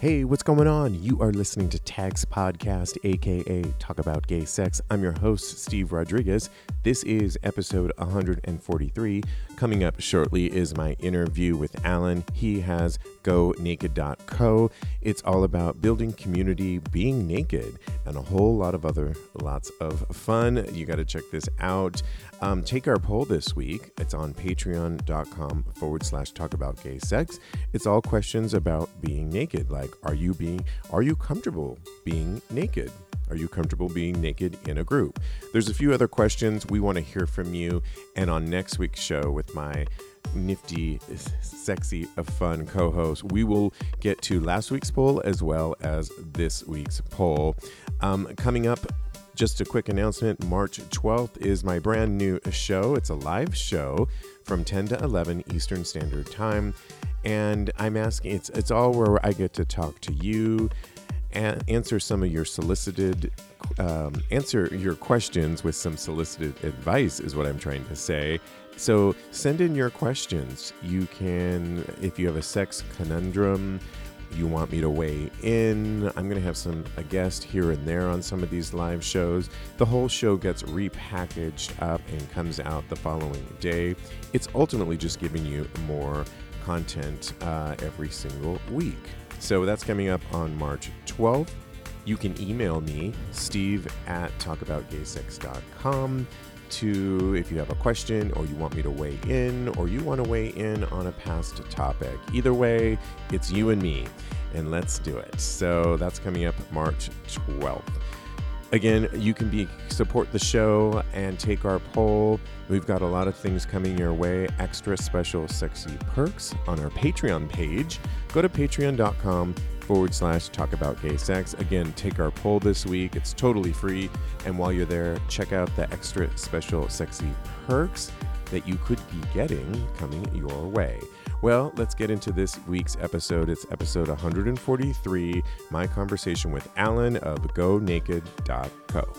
Hey, what's going on? You are listening to Tags Podcast, aka Talk About Gay Sex. I'm your host, Steve Rodriguez. This is episode 143. Coming up shortly is my interview with Alan. He has GoNaked.co. It's all about building community, being naked, and a whole lot of other lots of fun. You got to check this out. Um, take our poll this week. It's on patreon.com forward slash talk about gay sex. It's all questions about being naked. Like, are you being, are you comfortable being naked? Are you comfortable being naked in a group? There's a few other questions we want to hear from you. And on next week's show with my nifty, sexy, fun co host, we will get to last week's poll as well as this week's poll. Um, coming up, just a quick announcement March 12th is my brand new show. It's a live show from 10 to 11 Eastern Standard Time. And I'm asking, it's, it's all where I get to talk to you answer some of your solicited um, answer your questions with some solicited advice is what i'm trying to say. So send in your questions. You can if you have a sex conundrum you want me to weigh in i'm going to have some a guest here and there on some of these live shows. The whole show gets repackaged up and comes out the following day. It's ultimately just giving you more content uh, every single week so that's coming up on March 12th. You can email me, steve at talkaboutgaysex.com, to if you have a question or you want me to weigh in or you want to weigh in on a past topic. Either way, it's you and me, and let's do it. So that's coming up March 12th. Again, you can be support the show and take our poll. We've got a lot of things coming your way. Extra special sexy perks on our Patreon page. Go to patreon.com forward slash talk about gay sex. Again, take our poll this week. It's totally free. And while you're there, check out the extra special sexy perks that you could be getting coming your way. Well, let's get into this week's episode. It's episode 143, my conversation with Alan of GoNaked.co.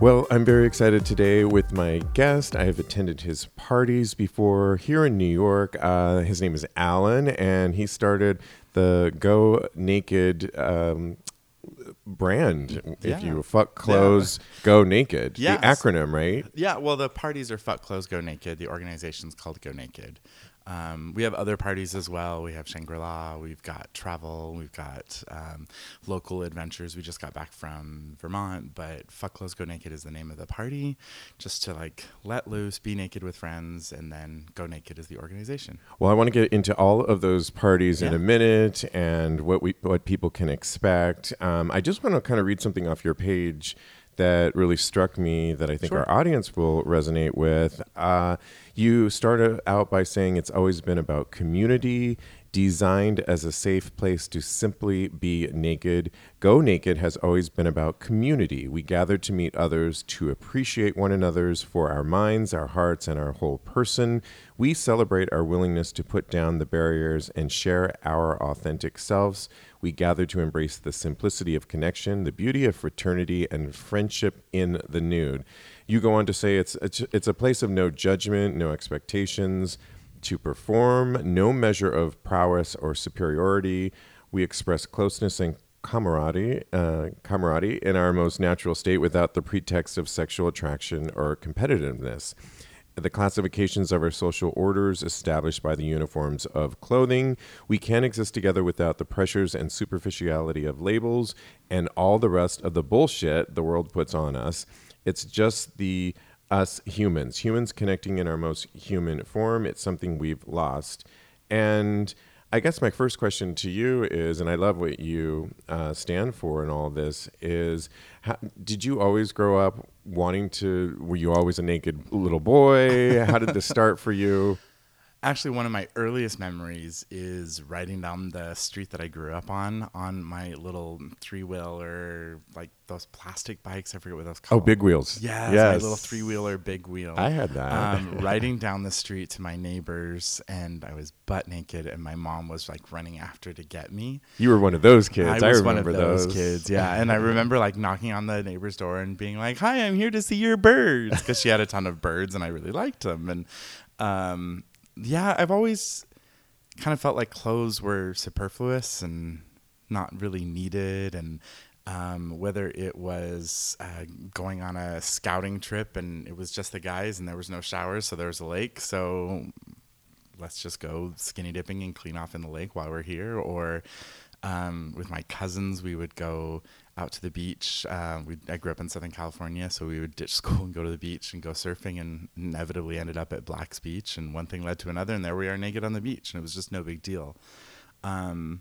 Well, I'm very excited today with my guest. I have attended his parties before here in New York. Uh, his name is Alan, and he started the Go Naked um, brand. Yeah. If you fuck clothes, go naked. Yes. The acronym, right? Yeah, well, the parties are Fuck Clothes Go Naked. The organization's called Go Naked. Um, we have other parties as well. We have Shangri La, we've got travel, we've got um, local adventures. We just got back from Vermont, but Fuck Clothes Go Naked is the name of the party, just to like let loose, be naked with friends, and then Go Naked is the organization. Well, I want to get into all of those parties in a minute and what we what people can expect. Um, I just want to kind of read something off your page that really struck me that I think Sure. our audience will resonate with. Uh, you started out by saying it's always been about community. Designed as a safe place to simply be naked, Go Naked has always been about community. We gather to meet others, to appreciate one another's for our minds, our hearts, and our whole person. We celebrate our willingness to put down the barriers and share our authentic selves. We gather to embrace the simplicity of connection, the beauty of fraternity, and friendship in the nude. You go on to say it's it's, it's a place of no judgment, no expectations to perform, no measure of prowess or superiority. We express closeness and camaraderie, uh, camaraderie in our most natural state without the pretext of sexual attraction or competitiveness. The classifications of our social orders established by the uniforms of clothing. We can't exist together without the pressures and superficiality of labels and all the rest of the bullshit the world puts on us. It's just the us humans, humans connecting in our most human form. It's something we've lost. And I guess my first question to you is, and I love what you uh, stand for in all this, is how, did you always grow up wanting to, were you always a naked little boy? How did this start for you? Actually, one of my earliest memories is riding down the street that I grew up on on my little three wheeler, like those plastic bikes. I forget what those Oh, called. Oh, big wheels. Yeah, yes. my little three wheeler, big wheel. I had that. Um, riding down the street to my neighbors, and I was butt naked, and my mom was like running after to get me. You were one of those kids. I was remember one of those, kids, yeah. And I remember like knocking on the neighbor's door and being like, "Hi, I'm here to see your birds," because she had a ton of birds, and I really liked them. And um, yeah, I've always kind of felt like clothes were superfluous and not really needed, and um, whether it was uh, going on a scouting trip and it was just the guys and there was no showers, so there was a lake, so let's just go skinny dipping and clean off in the lake while we're here. Or um, with my cousins, we would go out to the beach. Uh, we I grew up in Southern California, so we would ditch school and go to the beach and go surfing, and inevitably ended up at Black's Beach. And one thing led to another, and there we are naked on the beach, and it was just no big deal. Um,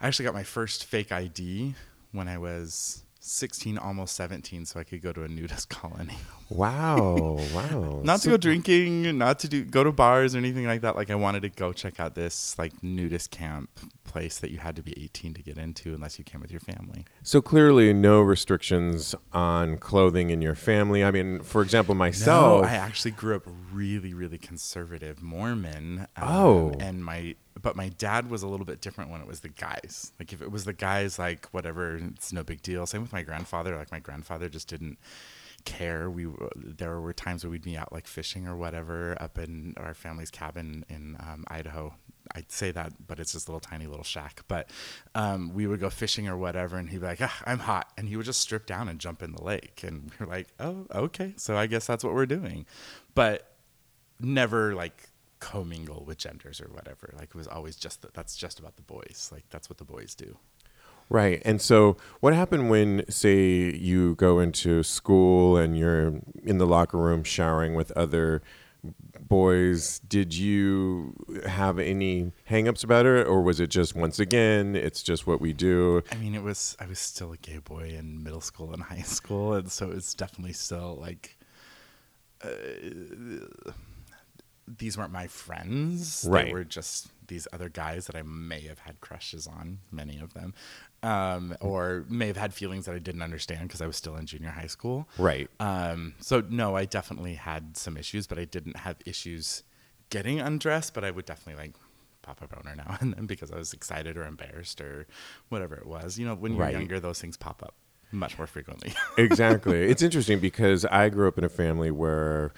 I actually got my first fake ID when I was 16, almost 17, so I could go to a nudist colony. Wow. Wow. not So- to go drinking, not to do go to bars or anything like that. Like I wanted to go check out this like nudist camp place that you had to be 18 to get into unless you came with your family. So clearly, no restrictions on clothing in your family. I mean, for example, myself. No, I actually grew up really, really conservative Mormon. um, Oh. and my but my dad was a little bit different when it was the guys. Like if it was the guys, like whatever, it's no big deal. Same with my grandfather. Like my grandfather just didn't care. We there were times where we'd be out like fishing or whatever up in our family's cabin in um, Idaho. I'd say that, but it's this little tiny little shack. But um, we would go fishing or whatever, and he'd be like, ah, "I'm hot," and he would just strip down and jump in the lake, and we are like, "Oh, okay, so I guess that's what we're doing," but never like commingle with genders or whatever. Like it was always just that. That's just about the boys. Like that's what the boys do. Right. And so, what happened when, say, you go into school and you're in the locker room showering with other boys? Did you have any hangups about it, or was it just once again, it's just what we do? I mean, it was I was still a gay boy in middle school and high school, and so it's definitely still like uh, these weren't my friends. Right. They were just these other guys that I may have had crushes on, many of them, um, or may have had feelings that I didn't understand because I was still in junior high school. Right. Um, so no, I definitely had some issues, but I didn't have issues getting undressed. But I would definitely like pop a boner now and then because I was excited or embarrassed or whatever it was. You know, when you're Right. younger, those things pop up much more frequently. exactly. It's interesting because I grew up in a family where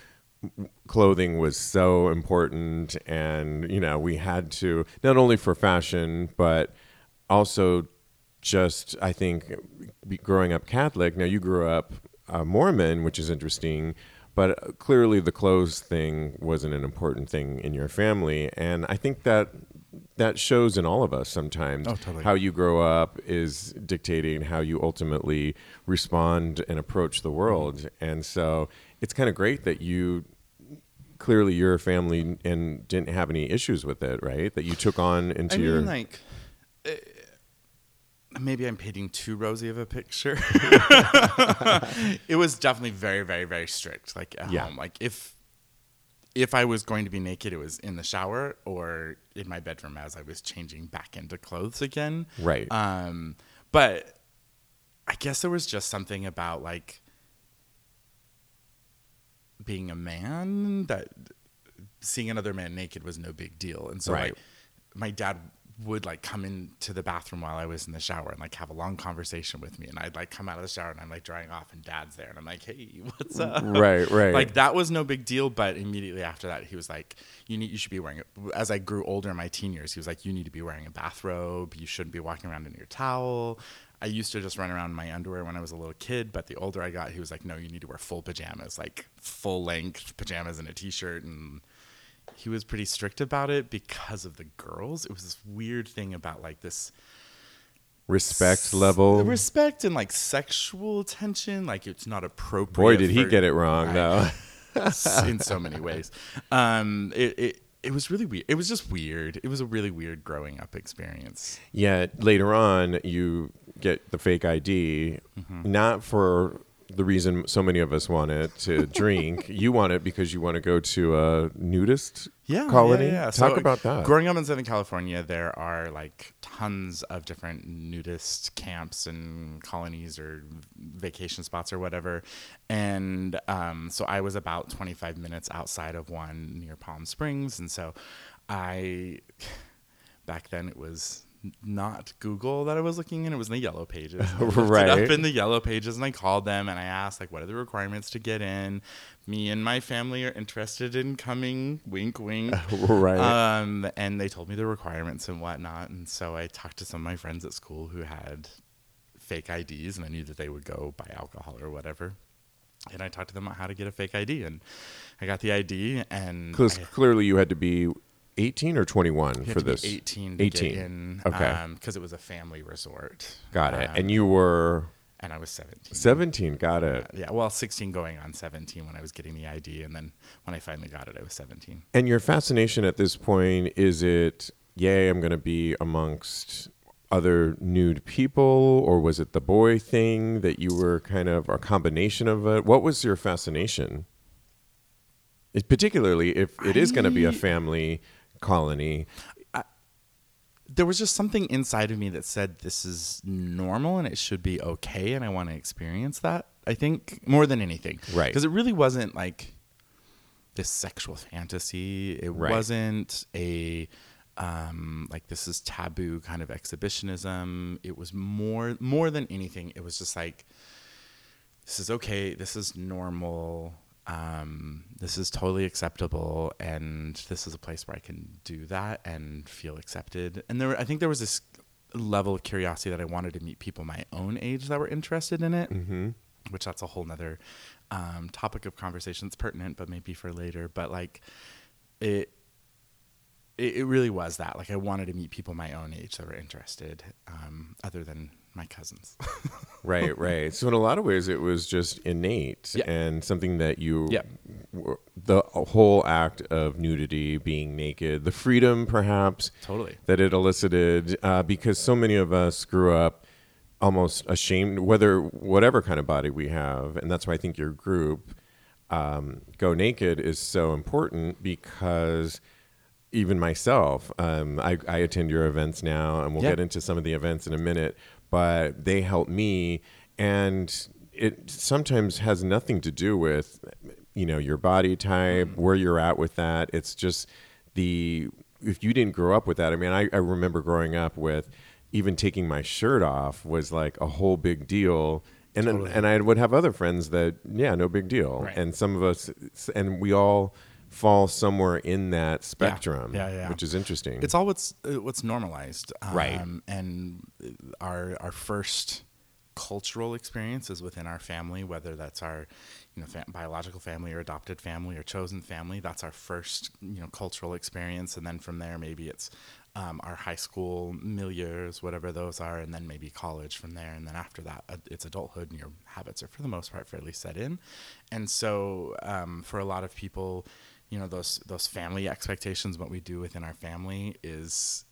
clothing was so important and you know we had to not only for fashion but also just i think growing up catholic now you grew up uh, mormon which is interesting but clearly the clothes thing wasn't an important thing in your family and i think that that shows in all of us sometimes Oh, totally. how you grow up is dictating how you ultimately respond and approach the world. And so it's kind of great that you clearly you're a family and didn't have any issues with it, right? That you took on into I your mean, like, uh, maybe I'm painting too rosy of a picture. it was definitely very, very, very strict. Like at Yeah. home, like if if I was going to be naked, it was in the shower or in my bedroom as I was changing back into clothes again. right. Um, but I guess there was just something about like being a man that seeing another man naked was no big deal. And so Right. like my dad would like come into the bathroom while I was in the shower and like have a long conversation with me and I'd like come out of the shower and I'm like drying off and dad's there and I'm like, Hey, what's up? right, right. Like that was no big deal, but immediately after that, he was like, "You need, you should be wearing." it." As I grew older in my teen years, he was like, "You need to be wearing a bathrobe. You shouldn't be walking around in your towel." I used to just run around in my underwear when I was a little kid, but the older I got, he was like, "No, you need to wear full pajamas, like full length pajamas and a t-shirt." And he was pretty strict about it because of the girls. It was this weird thing about like this Respect level. the respect and like sexual tension. Like it's not appropriate. Boy, did he get it wrong, I- though. in so many ways. Um, it, it it was really weird. It was just weird. It was a really weird growing up experience. Yet later on, you get the fake ID, Mm-hmm. not for the reason so many of us want it to drink. you want it because you want to go to a nudist Yeah, colony. yeah, yeah. Talk So, about that. Growing up in Southern California, there are like tons of different nudist camps and colonies or vacation spots or whatever. And um, so I was about 25 minutes outside of one near Palm Springs. And so I, back then it was not Google that I was looking in. It was in the yellow pages. I looked it Right. up in the yellow pages and I called them and I asked like, what are the requirements to get in? Me and my family are interested in coming. Wink, wink. right. Um, and they told me the requirements and whatnot. And so I talked to some of my friends at school who had fake IDs, and I knew that they would go buy alcohol or whatever. And I talked to them about how to get a fake ID, and I got the ID, and Because I clearly you had to be 18 or 21 had for this. 18 to 18. get in, Okay. because it was a family resort. Got it. Um, and you were and I was 17. 17. Got it. Yeah, well, 16 going on 17 when I was getting the ID, and then when I finally got it, I was 17. And your fascination at this point is it, yay, I'm going to be amongst other nude people, or was it the boy thing that you were kind of a combination of it? What was your fascination? It, particularly if it is going to be a family colony. there was just something inside of me that said this is normal and it should be okay and I want to experience that. I think more than anything. Right. Because it really wasn't like this sexual fantasy. It Right. wasn't a um like this is taboo kind of exhibitionism. It was more more than anything it was just like this is okay, this is normal. Um, this is totally acceptable, and this is a place where I can do that and feel accepted. And there, I think there was this level of curiosity that I wanted to meet people my own age that were interested in it, mm-hmm. which that's a whole nother um, topic of conversation. It's pertinent, but maybe for later. But like, it, it, it really was that. Like, I wanted to meet people my own age that were interested, um, other than my cousins. Right, right. So in a lot of ways, it was just innate Yeah. and something that you, Yeah. the whole act of nudity, being naked, the freedom perhaps Totally. that it elicited, uh, because so many of us grew up almost ashamed, whether whatever kind of body we have, and that's why I think your group, um, Go Naked, is so important because even myself, um, I, I attend your events now, and we'll Yeah. get into some of the events in a minute, but they help me, and it sometimes has nothing to do with, you know, your body type, mm-hmm. where you're at with that. It's just the if you didn't grow up with that. I mean, I, I remember growing up with even taking my shirt off was like a whole big deal. And and I would have other friends that yeah, no big deal. Right. And some of us and we all fall somewhere in that spectrum, Yeah, yeah. which is interesting. It's all what's uh, what's normalized, um, Right. And our our first cultural experiences within our family, whether that's our you know fa- biological family or adopted family or chosen family, that's our first you know cultural experience, and then from there maybe it's um, our high school milieus, whatever those are, and then maybe college from there, and then after that uh, it's adulthood, and your habits are for the most part fairly set in, and so um, for a lot of people. You know those those family expectations. What we do within our family is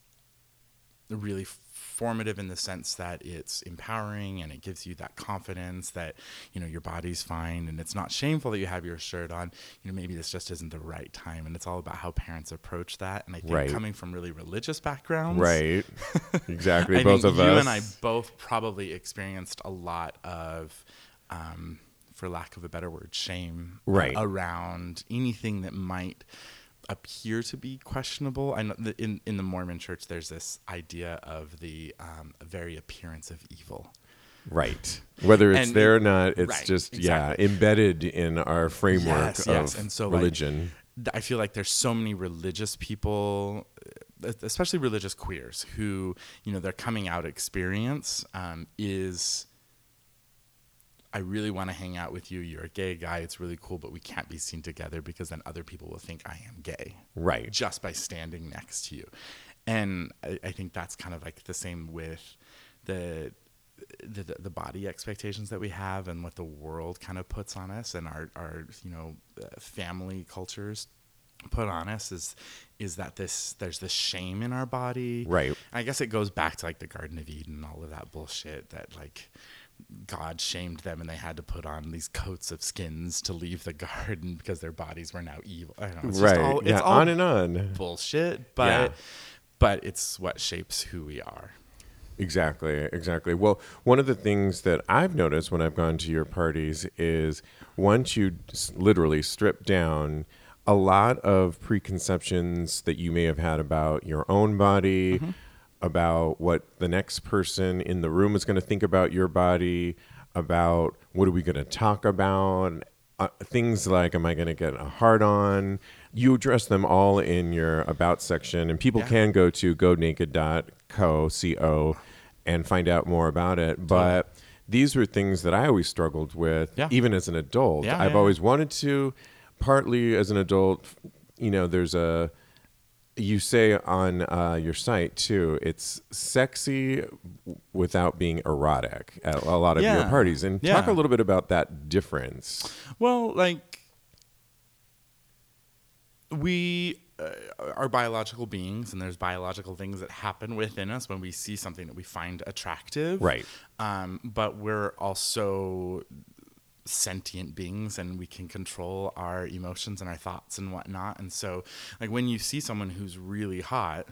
really formative in the sense that it's empowering and it gives you that confidence that you know your body's fine and it's not shameful that you have your shirt on you know maybe this just isn't the right time and it's all about how parents approach that and i think Right. coming from really religious backgrounds right. Exactly. Both of you us. and I both probably experienced a lot of, um, for lack of a better word, shame Right. around anything that might appear to be questionable. I know that in in the Mormon Church, there's this idea of the um, very appearance of evil. Right. Whether it's And- there or not, it's right, just exactly. yeah, embedded in our framework Yes, of yes. And so, religion. th- I feel like there's so many religious people, especially religious queers who you know their coming out experience um, is I really want to hang out with you. You're a gay guy. It's really cool, but we can't be seen together because then other people will think I am gay. Right. Just by standing next to you. And I, I think that's kind of like the same with the, the the body expectations that we have and what the world kind of puts on us and our our you know uh, family cultures put on us is is that this there's this shame in our body Right. i guess it goes back to like the garden of eden and all of that bullshit that like god shamed them and they had to put on these coats of skins to leave the garden because their bodies were now evil I don't know, it's just right. all, it's yeah. all on and on. bullshit but Yeah. but it's what shapes who we are Exactly, exactly. Well, one of the things that I've noticed when I've gone to your parties is once you literally strip down a lot of preconceptions that you may have had about your own body, mm-hmm. About what the next person in the room is going to think about your body, about what are we going to talk about, uh, things like am I going to get a hard on? You address them all in your about section, and people Yeah. can go to gonaked.co co and find out more about it. But these were things that I always struggled with, Yeah. even as an adult. Yeah, I've always wanted to, partly as an adult. You know, there's a you say on uh, your site too. It's sexy without being erotic at a lot of your parties, and talk a little bit about that difference. Well, like we uh, are biological beings, and there's biological things that happen within us when we see something that we find attractive. Right. Um, but we're also sentient beings and we can control our emotions and our thoughts and whatnot. And so, like, when you see someone who's really hot,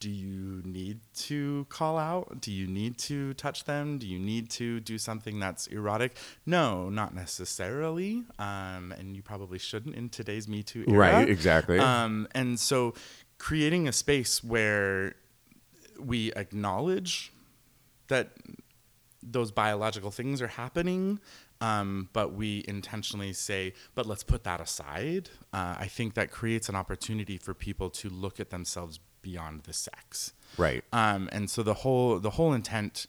do you need to call out? Do you need to touch them? Do you need to do something that's erotic? No, not necessarily. Um, and you probably shouldn't in today's Me Too era. Right, exactly. Um, and so, creating a space where we acknowledge that those biological things are happening, um, but we intentionally say, but let's put that aside. Uh, I think that creates an opportunity for people to look at themselves beyond the sex. Right. Um, and so the whole the whole intent,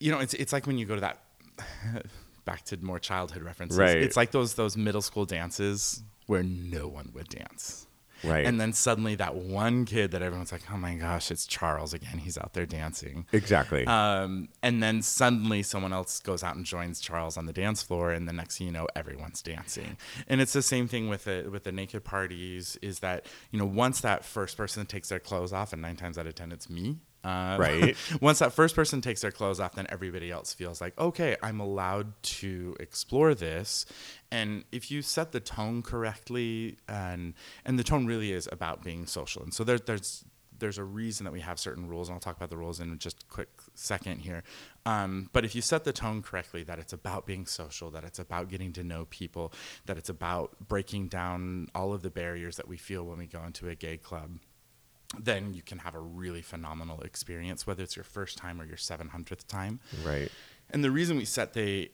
you know, it's it's like when you go to that back to more childhood references. Right. It's like those those middle school dances where no one would dance. Right. And then suddenly that one kid that everyone's like, oh my gosh, it's Charles again. He's out there dancing. exactly. Um, and then suddenly someone else goes out and joins Charles on the dance floor, and the next thing you know, everyone's dancing. And it's the same thing with the with the naked parties. Is that you know once that first person takes their clothes off, and nine times out of ten it's me. Uh, Right. once that first person takes their clothes off, then everybody else feels like, okay, I'm allowed to explore this. And if you set the tone correctly, and and the tone really is about being social, and so there, there's there's a reason that we have certain rules, and I'll talk about the rules in just a quick second here. Um, but if you set the tone correctly, that it's about being social, that it's about getting to know people, that it's about breaking down all of the barriers that we feel when we go into a gay club, then you can have a really phenomenal experience, whether it's your first time or your 700th time. right. And the reason we set the,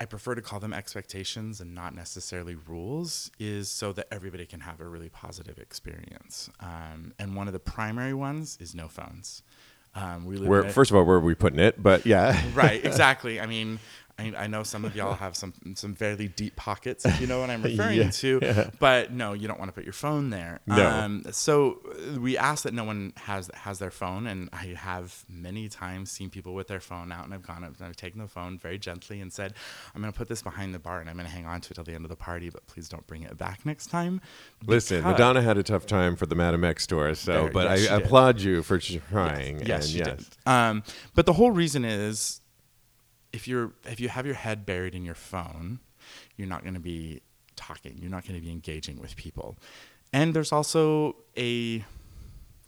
I prefer to call them expectations and not necessarily rules, is so that everybody can have a really positive experience. Um, and one of the primary ones is no phones. Um, we live Where in a- first of all, where are we putting it? But yeah. right, exactly. I mean, I, I know some of y'all have some some fairly deep pockets, if you know what I'm referring Yeah, to. But no, you don't want to put your phone there. No. Um, so uh, we ask that no one has has their phone, and I have many times seen people with their phone out, and I've gone up and I've taken the phone very gently and said, "I'm going to put this behind the bar, and I'm going to hang on to it till the end of the party, but please don't bring it back next time." Listen, Madonna had a tough time for the Madame X tour, so There- but yes, I did. applaud you for trying. Yes, and she yes. did. Um, but the whole reason is, if you're if you have your head buried in your phone, you're not going to be talking. You're not going to be engaging with people. And there's also a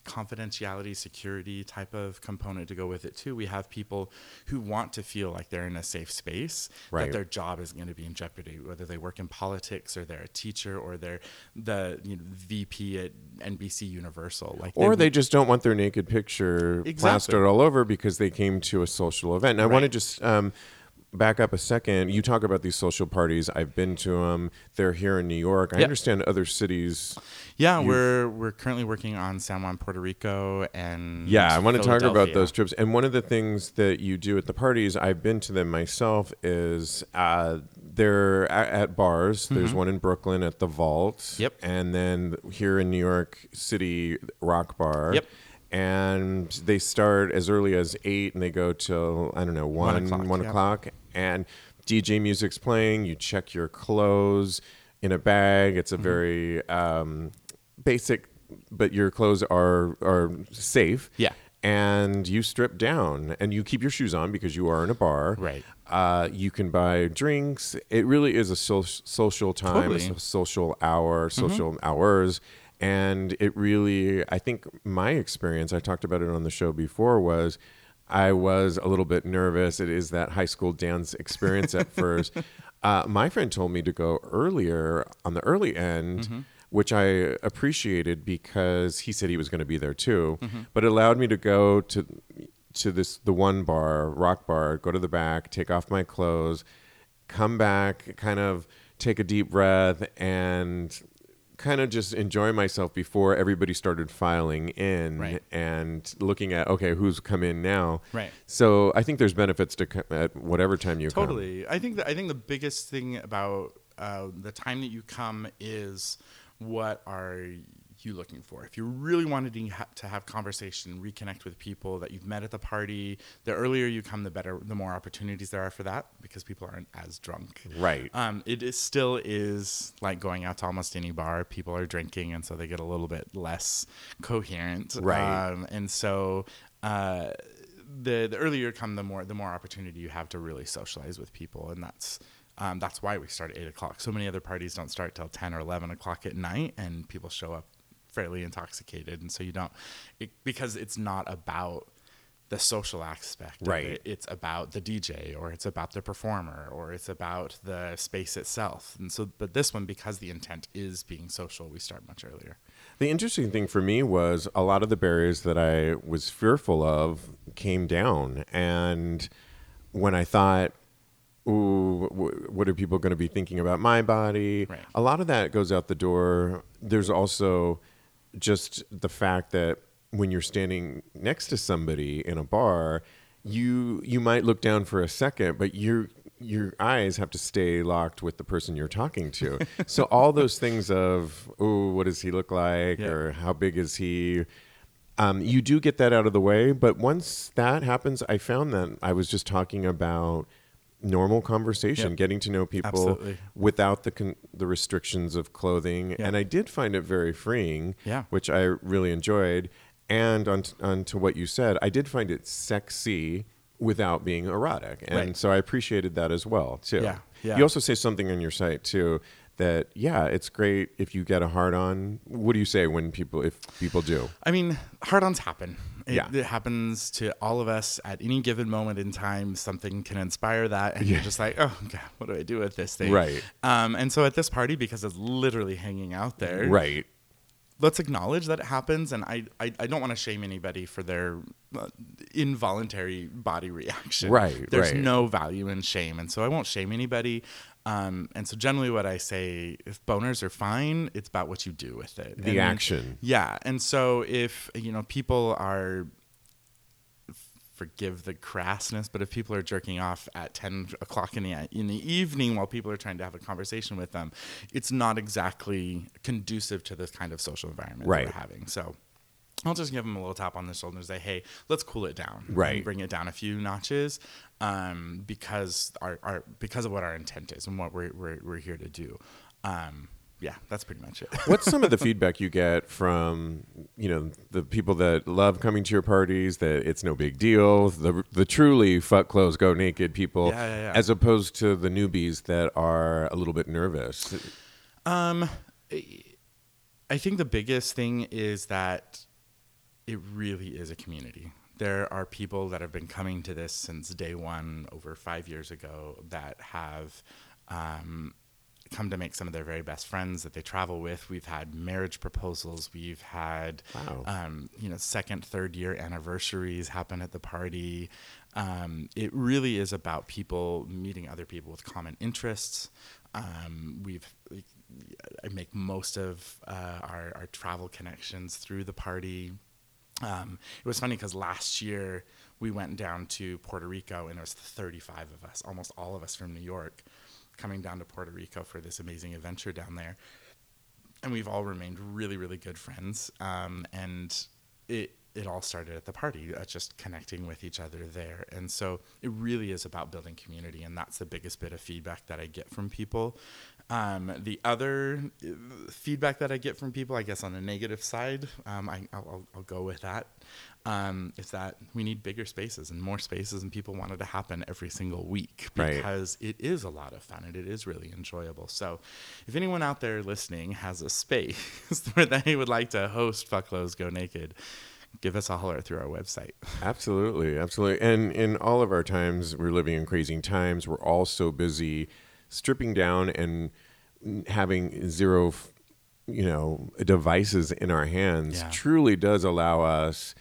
confidentiality security type of component to go with it too we have people who want to feel like they're in a safe space Right. that their job is going to be in jeopardy whether they work in politics or they're a teacher or they're the you know, vp at nbc universal like Or they just don't want their naked picture Exactly. plastered all over because they came to a social event. And I want to just um, back up a second. You talk about these social parties. I've been to them. They're here in New York. I Yeah. understand other cities. Yeah, You've- we're we're currently working on San Juan, Puerto Rico, and Yeah, I want to talk about those trips. And one of the things that you do at the parties, I've been to them myself, is uh, they're at, at bars. There's one in Brooklyn at the Vault. Mm-hmm. Yep. And then here in New York City, Rock Bar. Yep. And they start as early as eight, and they go till I don't know one One o'clock, one yeah. o'clock. And DJ music's playing. You check your clothes in a bag. It's a Mm-hmm. very um, basic, but your clothes are are safe Yeah. and you strip down and you keep your shoes on because you are in a bar. Right. Uh, you can buy drinks. It really is a so- social time, Totally. Mm-hmm. a social hour, social hours. And it really, I think my experience, I talked about it on the show before, was I was a little bit nervous. It is that high school dance experience at first. Uh, my friend told me to go earlier on the early end Mm-hmm. which I appreciated because he said he was going to be there too. Mm-hmm. But it allowed me to go to to this the one bar, rock bar, go to the back, take off my clothes, come back, kind of take a deep breath and kind of just enjoy myself before everybody started filing in Right. and looking at okay who's come in now Right. so i think there's benefits to co- at whatever time you come Totally. I think that I think the biggest thing about uh, the time that you come is what are you looking for? If you're really wanted to, ha- to have conversation, reconnect with people that you've met at the party, the earlier you come, the better, the more opportunities there are for that because people aren't as drunk. Right. Um, it is still is like going out to almost any bar. People are drinking, and so they get a little bit less coherent. Right. Um, and so. Uh, the the earlier you come, the more the more opportunity you have to really socialize with people, and that's um, that's why we start at eight o'clock. So many other parties don't start till ten or eleven o'clock at night, and people show up fairly intoxicated, and so you don't it, because it's not about the social aspect Right. it. It's about the DJ or it's about the performer or it's about the space itself. And so but this one because the intent is being social, we start much earlier. The interesting thing for me was a lot of the barriers that I was fearful of came down. And when I thought, ooh, what are people going to be thinking about my body? Right. A lot of that goes out the door. There's also just the fact that when you're standing next to somebody in a bar, you you might look down for a second, but your your eyes have to stay locked with the person you're talking to. so all those things of oh, what does he look like, Yeah. or how big is he? Um, you do get that out of the way, but once that happens, I found that I was just talking about normal conversation, Yep. getting to know people Absolutely. without the con- the restrictions of clothing, Yeah. and I did find it very freeing, Yeah. which I really enjoyed. And on on to what you said, I did find it sexy without being erotic, and Right. so I appreciated that as well too. Yeah, yeah. You also say something on your site too that yeah, it's great if you get a hard on. What do you say when people if people do? I mean, hard ons happen. It, Yeah. it happens to all of us at any given moment in time. Something can inspire that, and you're just like, oh, God, what do I do with this thing? Right. Um, and so at this party, because it's literally hanging out there, Right. let's acknowledge that it happens and i i, I don't want to shame anybody for their uh, involuntary body reaction Right, there's right. no value in shame and so i won't shame anybody um, and so generally what i say if boners are fine it's about what you do with it The And- action. yeah and so if you know people are forgive the crassness, but if people are jerking off at 10 o'clock in the, in the evening while people are trying to have a conversation with them, it's not exactly conducive to this kind of social environment that Right. we're having. So I'll just give them a little tap on the shoulder and say, hey, let's cool it down. Right. bring it down a few notches um, because, our, our, because of what our intent is and what we're, we're, we're here to do. Um, yeah, that's pretty much it. What's some of the feedback you get from you know the people that love coming to your parties? That it's no big deal. The the truly fuck clothes go naked people, Yeah, yeah, yeah. as opposed to the newbies that are a little bit nervous. Um, I think the biggest thing is that it really is a community. There are people that have been coming to this since day one, over five years ago, that have um, come to make some of their very best friends that they travel with. We've had marriage proposals. We've had, Wow. um, you know, second, third year anniversaries happen at the party. Um, it really is about people meeting other people with common interests. Um, we've I make most of uh, our, our travel connections through the party. Um, it was funny because last year we went down to Puerto Rico and it was 35 of us, almost all of us from New York, coming down to Puerto Rico for this amazing adventure down there. And we've all remained really, really good friends. Um, and it, it all started at the party, uh, just connecting with each other there. And so it really is about building community. And that's the biggest bit of feedback that I get from people. Um, the other uh, feedback that I get from people, I guess on the negative side, um, I, I'll, I'll- I'll go with that, um, is that we need bigger spaces and more spaces, and people want it to happen every single week Right. because it is a lot of fun and it is really enjoyable. So, if anyone out there listening has a space where they would like to host Fuck Clothes Go Naked, give us a holler through our website. Absolutely, absolutely. And in all of our times, we're living in crazy times. We're all so busy stripping down and having zero, you know, devices in our hands. Yeah. Truly does allow us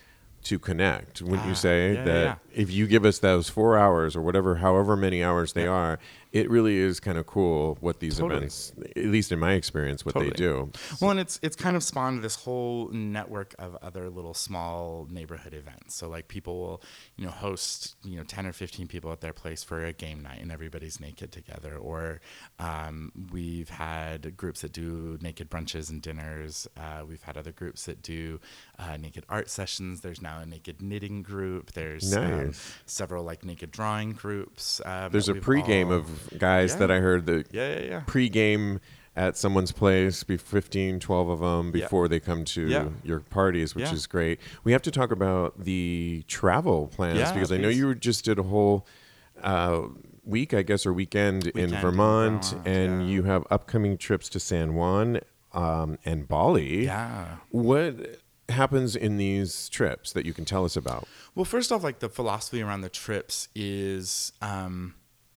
to connect. Wouldn't you Ah, say yeah, that yeah. if you give us those four hours or whatever, however many hours they are, it really is kind of cool what these Totally. events, at least in my experience, what they do. Well, and it's it's kind of spawned this whole network of other little small neighborhood events. So like people will, you know, host you know ten or fifteen people at their place for a game night, and everybody's naked together. Or um, we've had groups that do naked brunches and dinners. Uh, we've had other groups that do uh, naked art sessions. There's now a naked knitting group. There's um, several like naked drawing groups. Um, There's a pregame all- of guys Yeah. that I heard that yeah yeah yeah. pregame at someone's place, be 15, 12 of them Yeah. before they come to Yeah. your parties, which Yeah. is great. We have to talk about the travel plans Yeah, because I know you just did a whole uh, week, I guess, or weekend, in Weekend in Vermont, Vermont, and yeah. you have upcoming trips to San Juan um, and Bali. Yeah. What happens in these trips that you can tell us about? Well, first off, like the philosophy around the trips is um,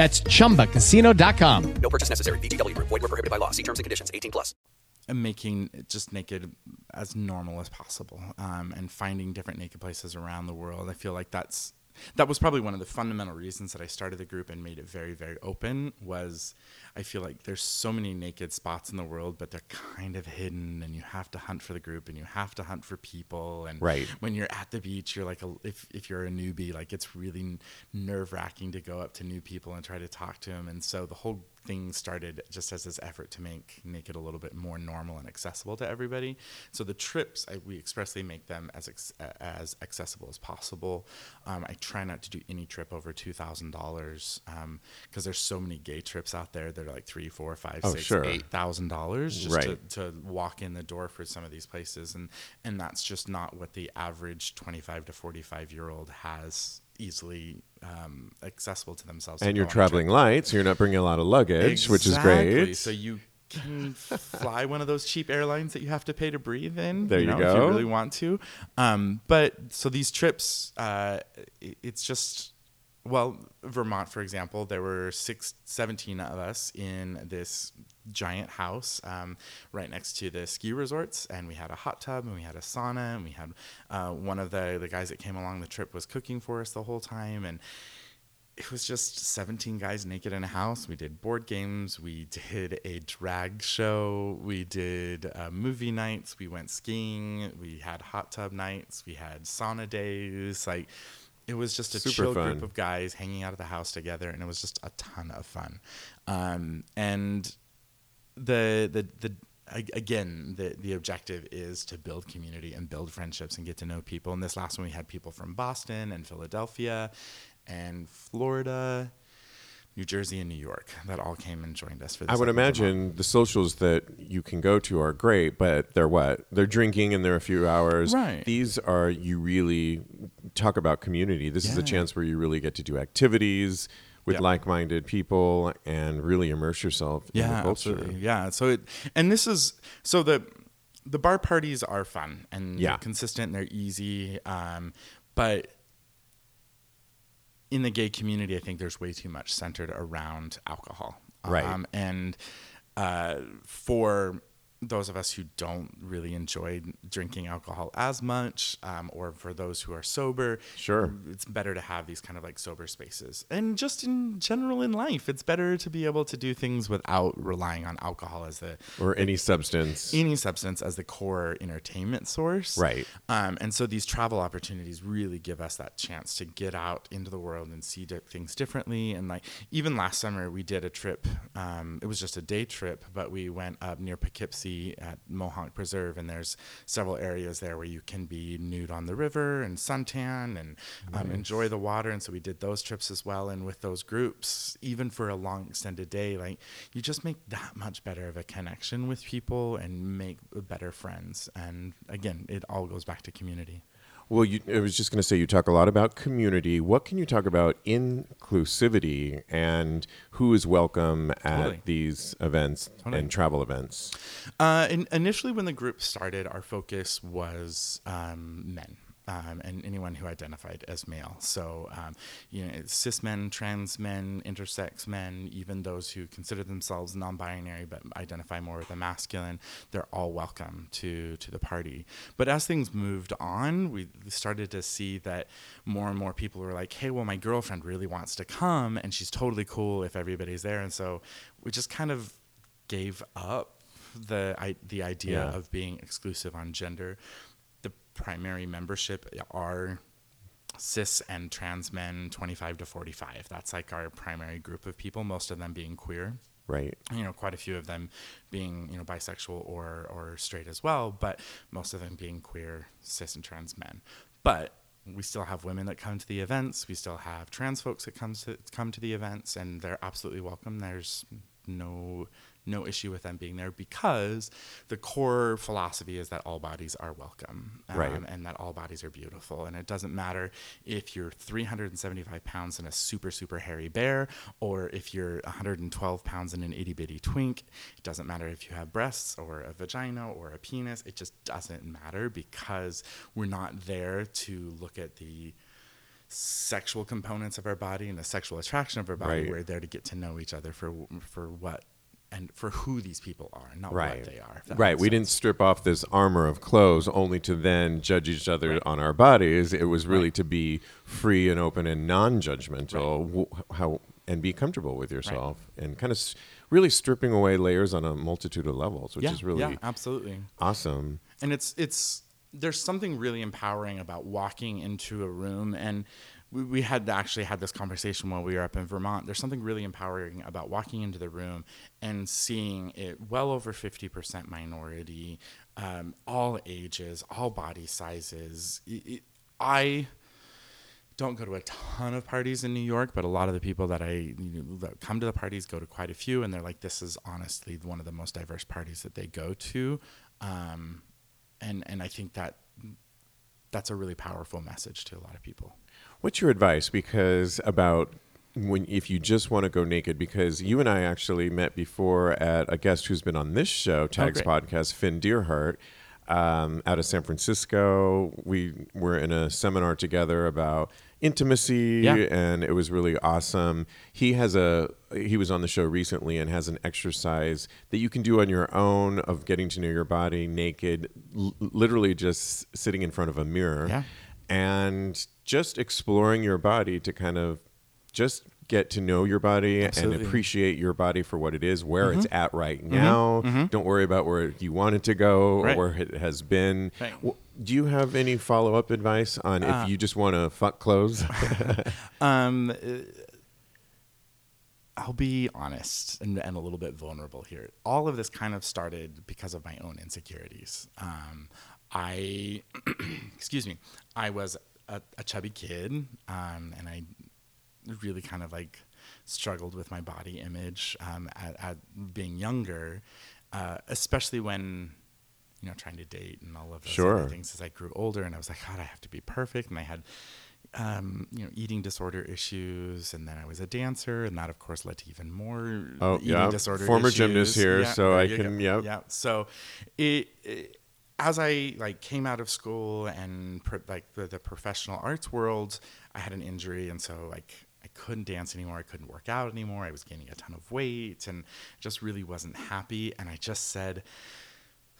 That's chumbacasino.com. No purchase necessary. VGW Group. Void were prohibited by law. See terms and conditions. 18 plus. and making just naked as normal as possible um, and finding different naked places around the world. I feel like that's that was probably one of the fundamental reasons that I started the group and made it very very open was I feel like there's so many naked spots in the world but they're kind of hidden and you have to hunt for the group and you have to hunt for people and Right. when you're at the beach you're like a, if if you're a newbie like it's really nerve wracking to go up to new people and try to talk to them and so the whole thing started just as this effort to make naked a little bit more normal and accessible to everybody so the trips I, we expressly make them as ex- as accessible as possible um, i try not to do any trip over $2000 because there's so many gay trips out there that are like three four five Oh, six sure. eight thousand dollars just Right. to, to walk in the door for some of these places and and that's just not what the average 25 to 45 year old has easily um, accessible to themselves And you're traveling light, so you're not bringing a lot of luggage, which is great. so you can fly one of those cheap airlines that you have to pay to breathe in There you know, if go. you really want to um, but so these trips uh, it- it's just well vermont for example there were six 17 of us in this giant house um, right next to the ski resorts and we had a hot tub and we had a sauna and we had uh, one of the, the guys that came along the trip was cooking for us the whole time and it was just 17 guys naked in a house. We did board games. We did a drag show. We did uh, movie nights. We went skiing. We had hot tub nights. We had sauna days. Like, it was just a Super chill fun. group of guys hanging out at the house together, and it was just a ton of fun. Um, and the the the again the the objective is to build community and build friendships and get to know people and this last one we had people from boston and philadelphia and florida new jersey and new york that all came and joined us for this I would imagine the socials that you can go to are great, but they're what? They're drinking and they're a few hours. Right. These are you really talk about community. This is a chance where you really get to do activities with Yep. like-minded people and really immerse yourself in the yeah culture. absolutely yeah so it and this is so the the bar parties are fun and Yeah. consistent and they're easy um, but in the gay community i think there's way too much centered around alcohol Right. um, and uh, for those of us who don't really enjoy drinking alcohol as much, um, or for those who are sober, Sure. it's better to have these kind of like sober spaces. And just in general in life, it's better to be able to do things without relying on alcohol as the or any substance. any substance as the core entertainment source. Right. Um, and so these travel opportunities really give us that chance to get out into the world and see di- things differently. And like even last summer, we did a trip. Um, it was just a day trip, but we went up near Poughkeepsie at Mohonk Preserve, and there's several areas there where you can be nude on the river and suntan and um, enjoy the water. And so we did those trips as well. And with those groups, even for a long extended day, like you just make that much better of a connection with people and make better friends. And again, it all goes back to community. Well, you, I was just going to say you talk a lot about community. What can you talk about inclusivity and who is welcome at Totally. these events Totally. and travel events? Uh, in, initially, when the group started, our focus was um, men. Um, and anyone who identified as male. So, um, you know, cis men, trans men, intersex men, even those who consider themselves non-binary but identify more with the masculine, they're all welcome to to the party. But as things moved on, we started to see that more and more people were like, "Hey, well, my girlfriend really wants to come, and she's totally cool if everybody's there." And so we just kind of gave up the I, the idea Yeah. of being exclusive on gender. Primary membership are cis and trans men 25 to 45 that's like our primary group of people most of them being queer. Right. you know quite a few of them being you know bisexual or or straight as well but most of them being queer cis and trans men. But we still have women that come to the events. We still have trans folks that come to come to the events and they're absolutely welcome. There's no no issue with them being there because the core philosophy is that all bodies are welcome um, Right. and that all bodies are beautiful and it doesn't matter if you're 375 pounds and a super super hairy bear or if you're 112 pounds and an itty bitty twink it doesn't matter if you have breasts or a vagina or a penis it just doesn't matter because we're not there to look at the sexual components of our body and the sexual attraction of our body Right. we're there to get to know each other for for what and for who these people are not Right. what they are Right. We sense. didn't strip off this armor of clothes only to then judge each other on our bodies. It was really to be free and open and non-judgmental. w- How and be comfortable with yourself and kind of s- really stripping away layers on a multitude of levels, which yeah, is really yeah absolutely awesome. and it's it's there's something really empowering about walking into a room and we, we had actually had this conversation while we were up in vermont. There's something really empowering about walking into the room and seeing it well over 50% minority um, all ages all body sizes. It- it- i don't go to a ton of parties in New York, but a lot of the people that I you know, that come to the parties go to quite a few, and they're like, "This is honestly one of the most diverse parties that they go to," um, and and I think that that's a really powerful message to a lot of people. What's your advice? Because about when if you just want to go naked, because you and I actually met before at a guest who's been on this show, Tags Oh, great. Podcast, Finn Deerhart, um, out of San Francisco. We were in a seminar together about intimacy, Yeah. and it was really awesome. He has a he was on the show recently and has an exercise that you can do on your own of getting to know your body naked, l- literally just sitting in front of a mirror Yeah. And just exploring your body to kind of just get to know your body Absolutely. and appreciate your body for what it is, where it's Mm-hmm. at right now. Don't worry about where you want it to go Right. or where it has been. Right. Do you have any follow up advice on Uh, if you just want to fuck clothes? Um, uh, I'll be honest and, and a little bit vulnerable here. All of this kind of started because of my own insecurities. Um, I, excuse me, I was a, a chubby kid, um, and I really kind of like struggled with my body image um, at, at being younger, uh, especially when you know trying to date and all of those Sure. things as I grew older. And I was like, God, I have to be perfect. And I had um, you know eating disorder issues, and then I was a dancer, and that of course led to even more Oh, eating yeah. disorder. Former gymnast issues. here, so I can- go. yep. Yeah. So it, it as I like came out of school and like the, the professional arts world, I had an injury, and so like I couldn't dance anymore. I couldn't work out anymore. I was gaining a ton of weight, and just really wasn't happy. And I just said,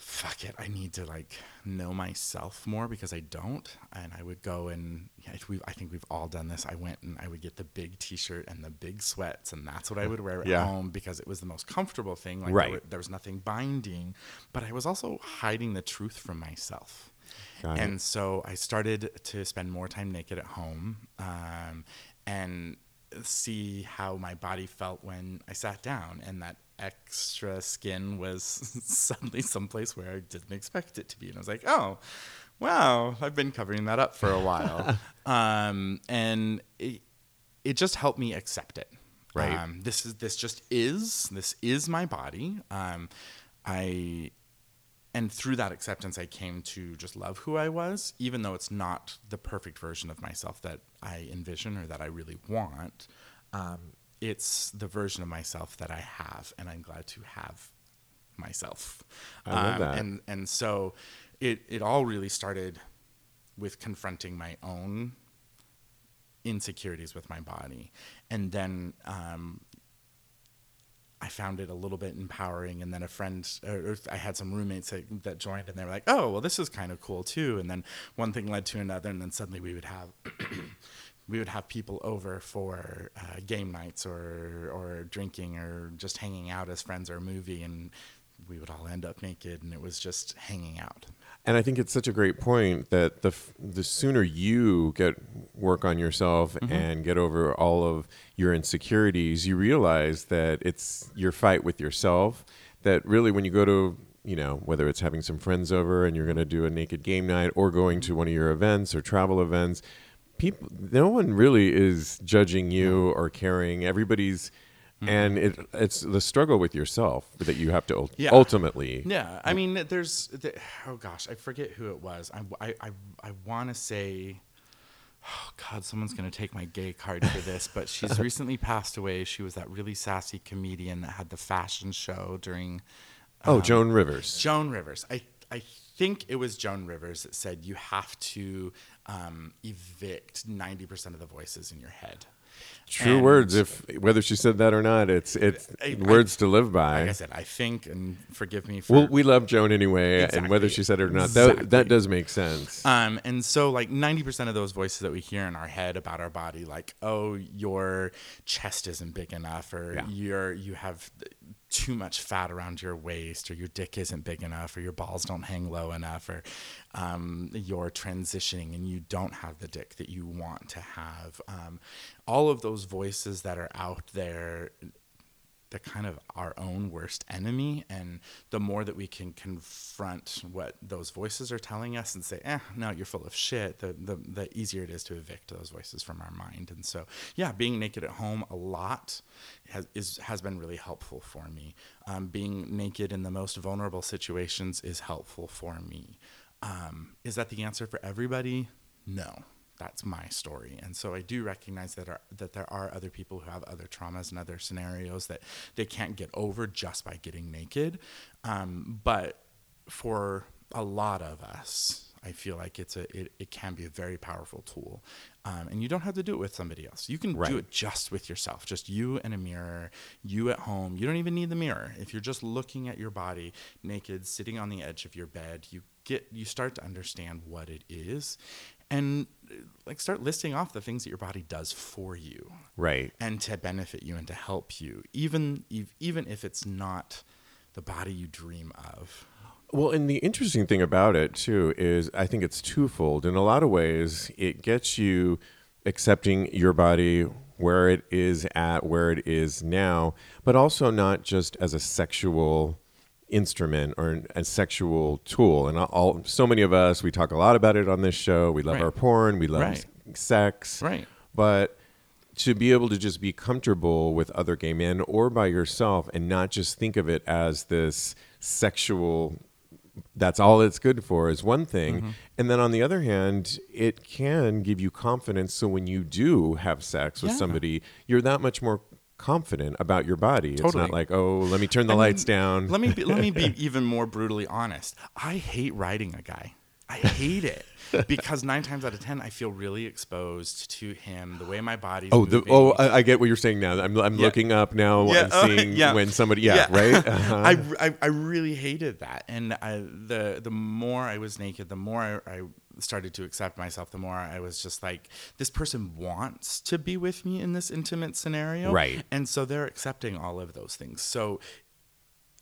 "Fuck it, I need to like know myself more because I don't." And I would go and yeah, we, I think we've all done this. I went and I would get the big T-shirt and the big sweats, and that's what I would wear at Yeah. home because it was the most comfortable thing. Like Right. there, there was nothing binding, but I was also hiding the truth from myself. Got it. and so I started to spend more time naked at home um, and see how my body felt when I sat down, and that extra skin was suddenly someplace where I didn't expect it to be. And I was like, oh, wow, I've been covering that up for a while. um, and it, it just helped me accept it. Right. Um, this is this just is this is my body. Um, I and through that acceptance i came to just love who i was even though it's not the perfect version of myself that i envision or that i really want um, it's the version of myself that i have and i'm glad to have myself I love Um, that. and and so it it all really started with confronting my own insecurities with my body and then um, I found it a little bit empowering. And then a friend, or I had some roommates that, that joined, and they were like, "Oh, well, this is kind of cool too." And then one thing led to another, and then suddenly we would have. We would have people over for uh, game nights or or drinking or just hanging out as friends or a movie, and we would all end up naked, and it was just hanging out. And I think it's such a great point that the f- the sooner you get work on yourself Mm-hmm. and get over all of your insecurities, you realize that it's your fight with yourself. That really, when you go to you know whether it's having some friends over and you're going to do a naked game night or going to one of your events or travel events, people, no one really is judging you or caring. Everybody's. Mm-hmm. And it, it's the struggle with yourself that you have to Yeah. ultimately. Yeah, I mean, there's, the, oh gosh, I forget who it was. I, I, I, I want to say, oh God, someone's gonna take my gay card for this, but she's recently passed away. She was that really sassy comedian that had the fashion show during. Oh, Joan Rivers. Joan Rivers. I I think it was Joan Rivers that said you have to um, evict ninety percent of the voices in your head. True And- words. If whether she said that or not, it's it's I- I- words to live by. Like I said, I think, and forgive me for well, we love Joan anyway, and whether she said it or not, that, that does make sense. Um, and so like 90% of those voices that we hear in our head about our body, like, oh, your chest isn't big enough, or Yeah. you're, you have too much fat around your waist, or your dick isn't big enough, or your balls don't hang low enough, or um, you're transitioning and you don't have the dick that you want to have. Um, all of those voices that are out there they're kind of our own worst enemy. And the more that we can confront what those voices are telling us and say, eh, no, you're full of shit, the, the, the easier it is to evict those voices from our mind. And so, yeah, being naked at home a lot has, is, has been really helpful for me. Um, being naked in the most vulnerable situations is helpful for me. Um, is that the answer for everybody? No that's my story. And so i do recognize that are, that there are other people who have other traumas and other scenarios that they can't get over just by getting naked. Um, but for a lot of us i feel like it's a it, it can be a very powerful tool. Um, and you don't have to do it with somebody else. You can Right. do it just with yourself just you and a mirror you at home. You don't even need the mirror. If you're just looking at your body naked sitting on the edge of your bed you get you start to understand what it is and uh, like start listing off the things that your body does for you Right. and to benefit you and to help you, even ev- even if it's not the body you dream of. Well, and the interesting thing about it too is I think it's twofold. In a lot of ways, it gets you accepting your body where it is at, where it is now, but also not just as a sexual instrument or a sexual tool. And all so many of us, we talk a lot about it on this show. We love Right. our porn, we love Right. sex, Right. but to be able to just be comfortable with other gay men or by yourself and not just think of it as this sexual that's all it's good for is one thing Mm-hmm. and then on the other hand it can give you confidence so when you do have sex with Yeah. somebody you're that much more confident about your body it's not like oh let me turn the I lights mean, down Let me be, let me be even more brutally honest. I hate riding a guy. I hate it because nine times out of ten, I feel really exposed to him. The way my body's Oh, the, oh, I, I get what you're saying now. I'm, I'm Yeah. looking up now Yeah, and oh, seeing yeah. when somebody, yeah, right? Uh-huh. I, I I really hated that, and I, the the more I was naked, the more I, I started to accept myself. The more I was just like, this person wants to be with me in this intimate scenario, Right. And so they're accepting all of those things. So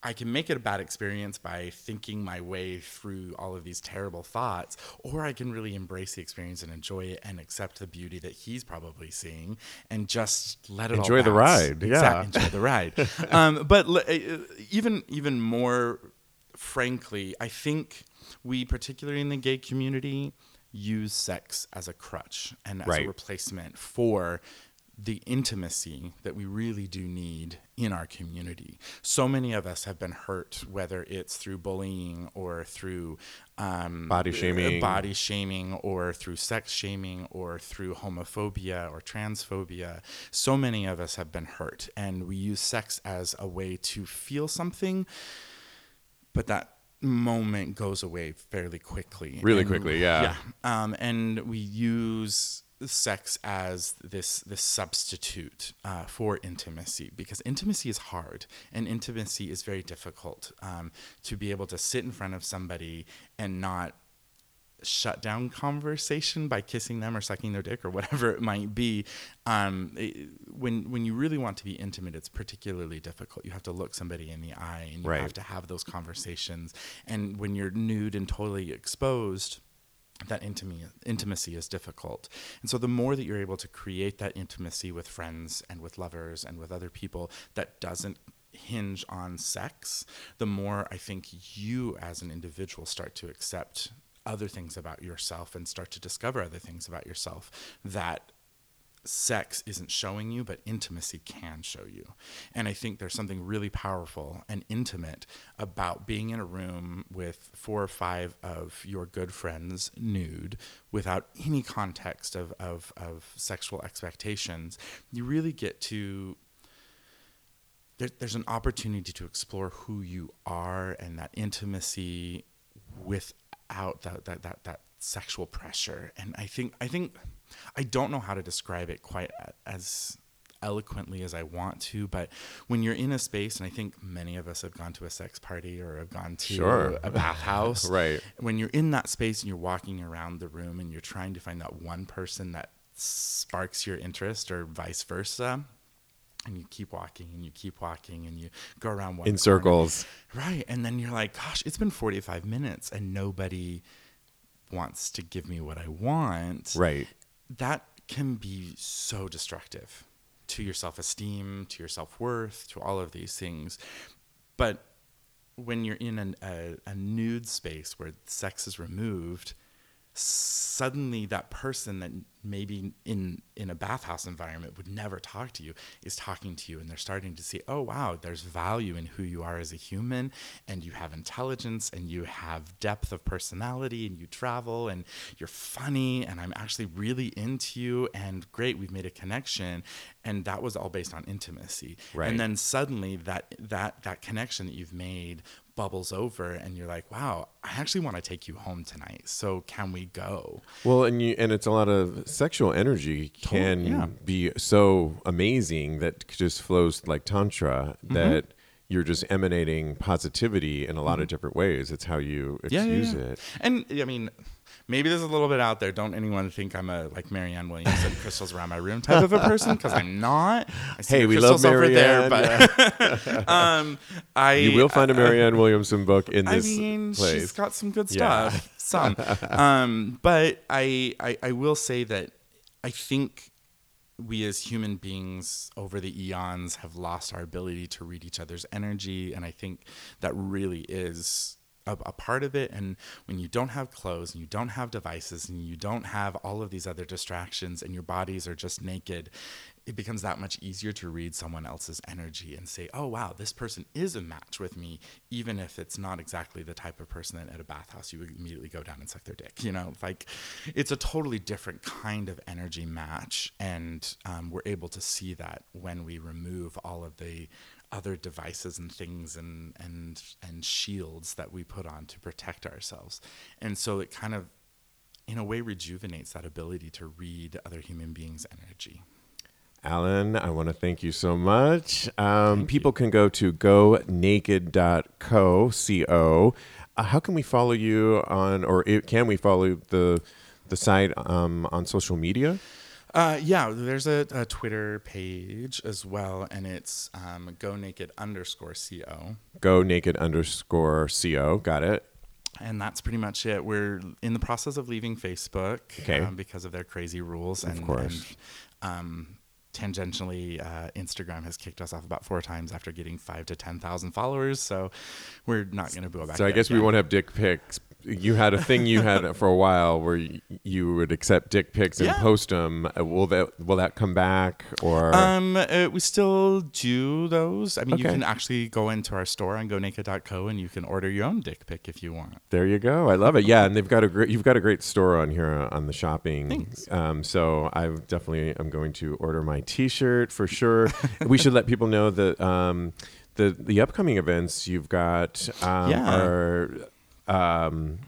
I can make it a bad experience by thinking my way through all of these terrible thoughts, or I can really embrace the experience and enjoy it and accept the beauty that he's probably seeing and just let it all Enjoy the ride, yeah. enjoy the ride. um, but l- uh, even even more frankly, I think we, particularly in the gay community, use sex as a crutch and as Right. a replacement for the intimacy that we really do need in our community. So many of us have been hurt, whether it's through bullying or through um, Body uh, shaming. body shaming, or through sex shaming, or through homophobia or transphobia. So many of us have been hurt, and we use sex as a way to feel something, but that moment goes away fairly quickly. Really And- quickly, yeah. Yeah, um, and we use sex as this this substitute uh, for intimacy because intimacy is hard and intimacy is very difficult um, to be able to sit in front of somebody and not shut down conversation by kissing them or sucking their dick or whatever it might be. Um, it- when when you really want to be intimate, it's particularly difficult. You have to look somebody in the eye and you Right. have to have those conversations. And when you're nude and totally exposed, that intimacy intimacy is difficult. And so the more that you're able to create that intimacy with friends and with lovers and with other people that doesn't hinge on sex, the more I think you as an individual start to accept other things about yourself and start to discover other things about yourself that sex isn't showing you, but intimacy can show you. And I think there's something really powerful and intimate about being in a room with four or five of your good friends nude without any context of, of, of sexual expectations. You really get to there, there's an opportunity to explore who you are and that intimacy without that, that, that, that sexual pressure. And I think, I think, I don't know how to describe it quite as eloquently as I want to, but when you're in a space, and I think many of us have gone to a sex party or have gone to Sure. a bathhouse, Right. When you're in that space and you're walking around the room and you're trying to find that one person that sparks your interest or vice versa, and you keep walking and you keep walking and you go around one in corner. circles. right and then you're like gosh it's been 45 minutes and nobody wants to give me what i want Right. that can be so destructive to your self-esteem to your self-worth to all of these things but when you're in an, a, a nude space where sex is removed suddenly that person that maybe in in a bathhouse environment would never talk to you is talking to you and they're starting to see oh wow there's value in who you are as a human and you have intelligence and you have depth of personality and you travel and you're funny and I'm actually really into you and great we've made a connection and that was all based on intimacy Right. and then suddenly that that that connection that you've made bubbles over and you're like wow i actually want to take you home tonight so can we go Well, and you and it's a lot of sexual energy can yeah. be so amazing that just flows like tantra Mm-hmm. that you're just emanating positivity in a lot of different ways. It's how you Mm-hmm. yeah, yeah, use yeah. it. and i mean maybe there's a little bit out there. Don't anyone think I'm a like Marianne Williams and crystals around my room type of a person because I'm not. I see Hey, we love crystals over there, Marianne, but um, I You will find a uh, Marianne Williamson book in this. I mean, place. she's got some good stuff. Yeah. Some, um, but I, I, I will say that I think we as human beings over the eons have lost our ability to read each other's energy, and I think that really is. A, a part of it, and when you don't have clothes and you don't have devices and you don't have all of these other distractions, and your bodies are just naked, it becomes that much easier to read someone else's energy and say, oh, wow, this person is a match with me, even if it's not exactly the type of person that at a bathhouse you would immediately go down and suck their dick. You know, like it's a totally different kind of energy match. And um, we're able to see that when we remove all of the other devices and things and, and, and shields that we put on to protect ourselves. And so it kind of, in a way, rejuvenates that ability to read other human beings' energy. Alan, I want to thank you so much. Um, people can go to go gonaked.co, C-O. Uh, how can we follow you on, or it, can we follow the the site um, on social media? Uh, yeah, there's a, a Twitter page as well, and it's um, go naked underscore co, Go naked underscore co. Got it. and that's pretty much it. We're in the process of leaving Facebook Okay. um, because of their crazy rules, and, course. and um, tangentially, uh, Instagram has kicked us off about four times after getting five to ten thousand followers. So we're not going to go back. So I guess we won't have dick pics. You had a thing you had for a while where you would accept dick pics and Yeah. post them. Will that will that come back or? Um, uh, we still do those. I mean, you can actually go into our store on gonaked.co and you can order your own dick pic if you want. There you go. I love it. Yeah, and they've got a great. You've got a great store on here uh, on the shopping. Thanks. Um, so I definitely am going to order my T-shirt for sure. we should let people know that um, the the upcoming events you've got um, Yeah. are. Um,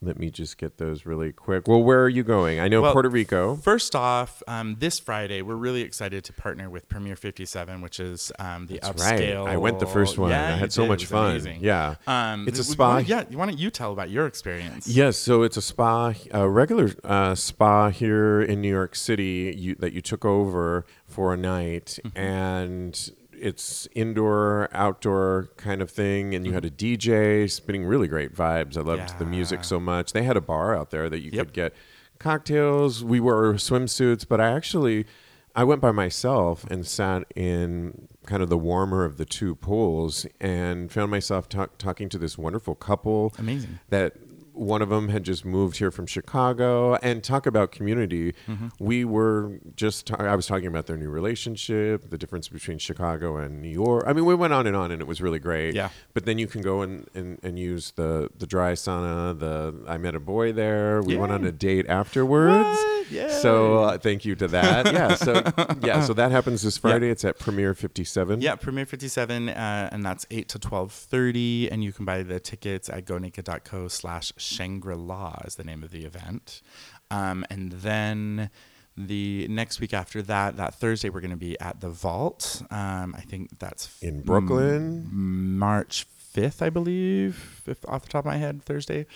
let me just get those really quick. Well, where are you going? I know Well, Puerto Rico. First off, um, this Friday we're really excited to partner with Premier 57, which is um, the That's right. I went the first one. Yeah, I had so did. Much fun. amazing. Yeah. Um, It's a spa. Yeah, why don't you tell about your experience? Yes, so it's a spa, a regular uh, spa here in New York City you, that you took over for a night, Mm-hmm. and it's indoor, outdoor kind of thing, and you had a. DJ spinning really great vibes. I loved the music so much. They had a bar out there that you Yep. could get cocktails. We wore swimsuits, but I actually I went by myself and sat in kind of the warmer of the two pools and found myself talk, talking to this wonderful couple Amazing. that one of them had just moved here from Chicago and talk about community. Mm-hmm. We were just, ta- I was talking about their new relationship, the difference between Chicago and New York. I mean, we went on and on and it was really great. Yeah. But then you can go and, and, and use the, the dry sauna. The, I met a boy there. We went on a date afterwards. What? So uh, thank you to that. yeah. So, yeah. So that happens this Friday. It's at Premiere 57. Yeah, Premier 57, uh, and that's 8 to 12.30, and you can buy the tickets at gonaked.co slash Shangri-La is the name of the event. Um, and then the next week after that, that Thursday, we're going to be at the Vault. Um, I think that's In Brooklyn. March 5th, I believe, if off the top of my head, Thursday.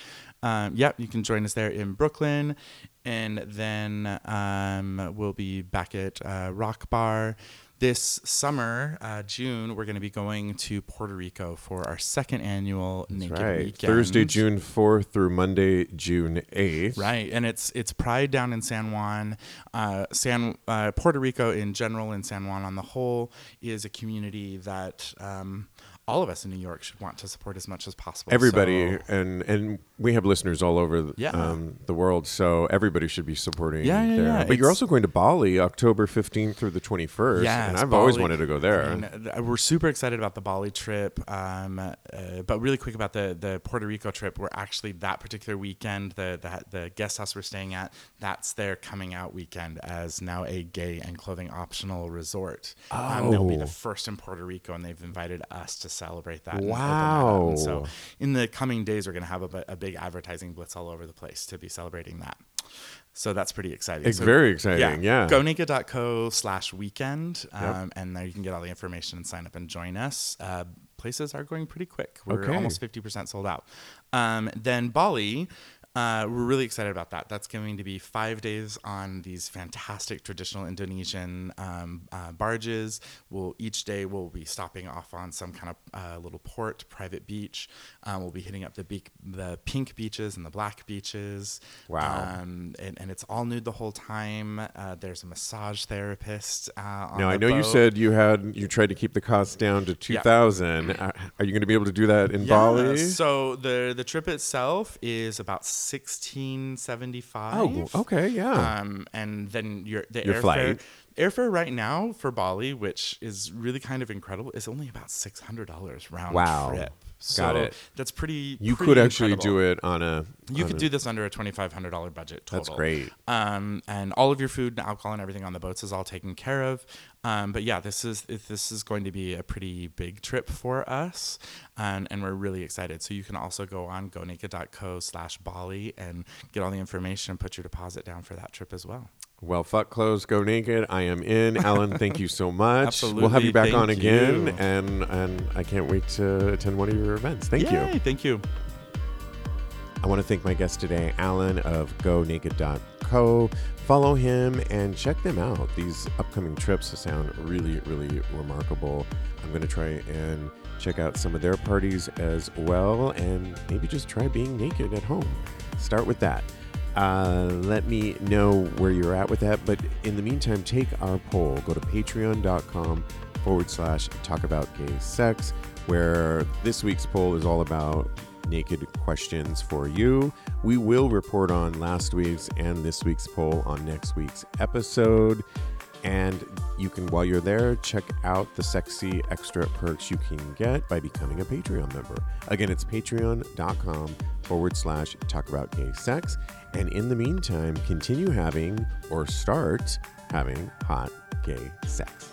Um, yeah, you can join us there in Brooklyn. And then um, we'll be back at uh, Rock Bar. This summer, uh, June, we're going to be going to Puerto Rico for our second annual Naked Right. Weekend. Thursday, June 4th through Monday, June 8th. Right, and it's it's Pride down in San Juan. Uh, San uh, Puerto Rico in general and San Juan on the whole is a community that um, all of us in New York should want to support as much as possible. everybody So- and and we have listeners all over the, Yeah. um, the world so everybody should be supporting Yeah, yeah, there. yeah. but you're also going to bali october 15th through the 21st Yeah, and i've always wanted to go there I mean, uh, we're super excited about the Bali trip, um, uh, but really quick about the the Puerto Rico trip. We're actually that particular weekend, the, the the guest house we're staying at, that's their coming out weekend as now a gay and clothing optional resort. Um, they'll be Oh. the first in Puerto Rico, and they've invited us to celebrate that. and that. Wow. And so in the coming days, we're going to have a, a big advertising blitz all over the place to be celebrating that. So that's pretty exciting. It's So- very exciting, yeah. yeah. GoNaked.co slash weekend. Um, And there you can get all the information and sign up and join us. Uh, places are going pretty quick. We're Okay. almost 50% sold out. Um, then Bali. Uh, we're really excited about that. That's going to be five days on these fantastic traditional Indonesian um, uh, barges. We'll each day we'll be stopping off on some kind of uh, little port, private beach. Um, we'll be hitting up the beak, the pink beaches and the black beaches. Wow. Um, and, and it's all nude the whole time. Uh, there's a massage therapist. Uh, on Now I know you said you had you tried to keep the cost down to two thousand. Are are you going to be able to do that in Bali? So the the trip itself is about sixteen seventy five. Oh, okay, yeah. Um, and then your the Your airfare. flight. Airfare right now for Bali, which is really kind of incredible, is only about six hundred dollars round Wow. trip. So Got it. That's pretty. you pretty could actually incredible. do it on a. You on could a- do this under a twenty five hundred dollar budget total. That's great. Um, and all of your food and alcohol and everything on the boats is all taken care of. Um, but yeah, this is this is going to be a pretty big trip for us, and and we're really excited. So you can also go on gonaked.co slash Bali and get all the information and put your deposit down for that trip as well. Well, fuck clothes, go naked. I am in. Alan, thank you so much. We'll have you back thank on again, you. and and I can't wait to attend one of your events. Thank you. Thank you. I want to thank my guest today, Alan of GoNaked.co. Follow him and check them out. These upcoming trips sound really, really remarkable. I'm going to try and check out some of their parties as well, and maybe just try being naked at home. Start with that. Uh, let me know where you're at with that. But in the meantime, take our poll. Go to patreon.com forward slash talk about gay sex, where this week's poll is all about naked questions for you. We will report on last week's and this week's poll on next week's episode. And you can, while you're there, check out the sexy extra perks you can get by becoming a Patreon member. Again, it's patreon.com forward slash talk about gay sex. And in the meantime, continue having or start having hot gay sex.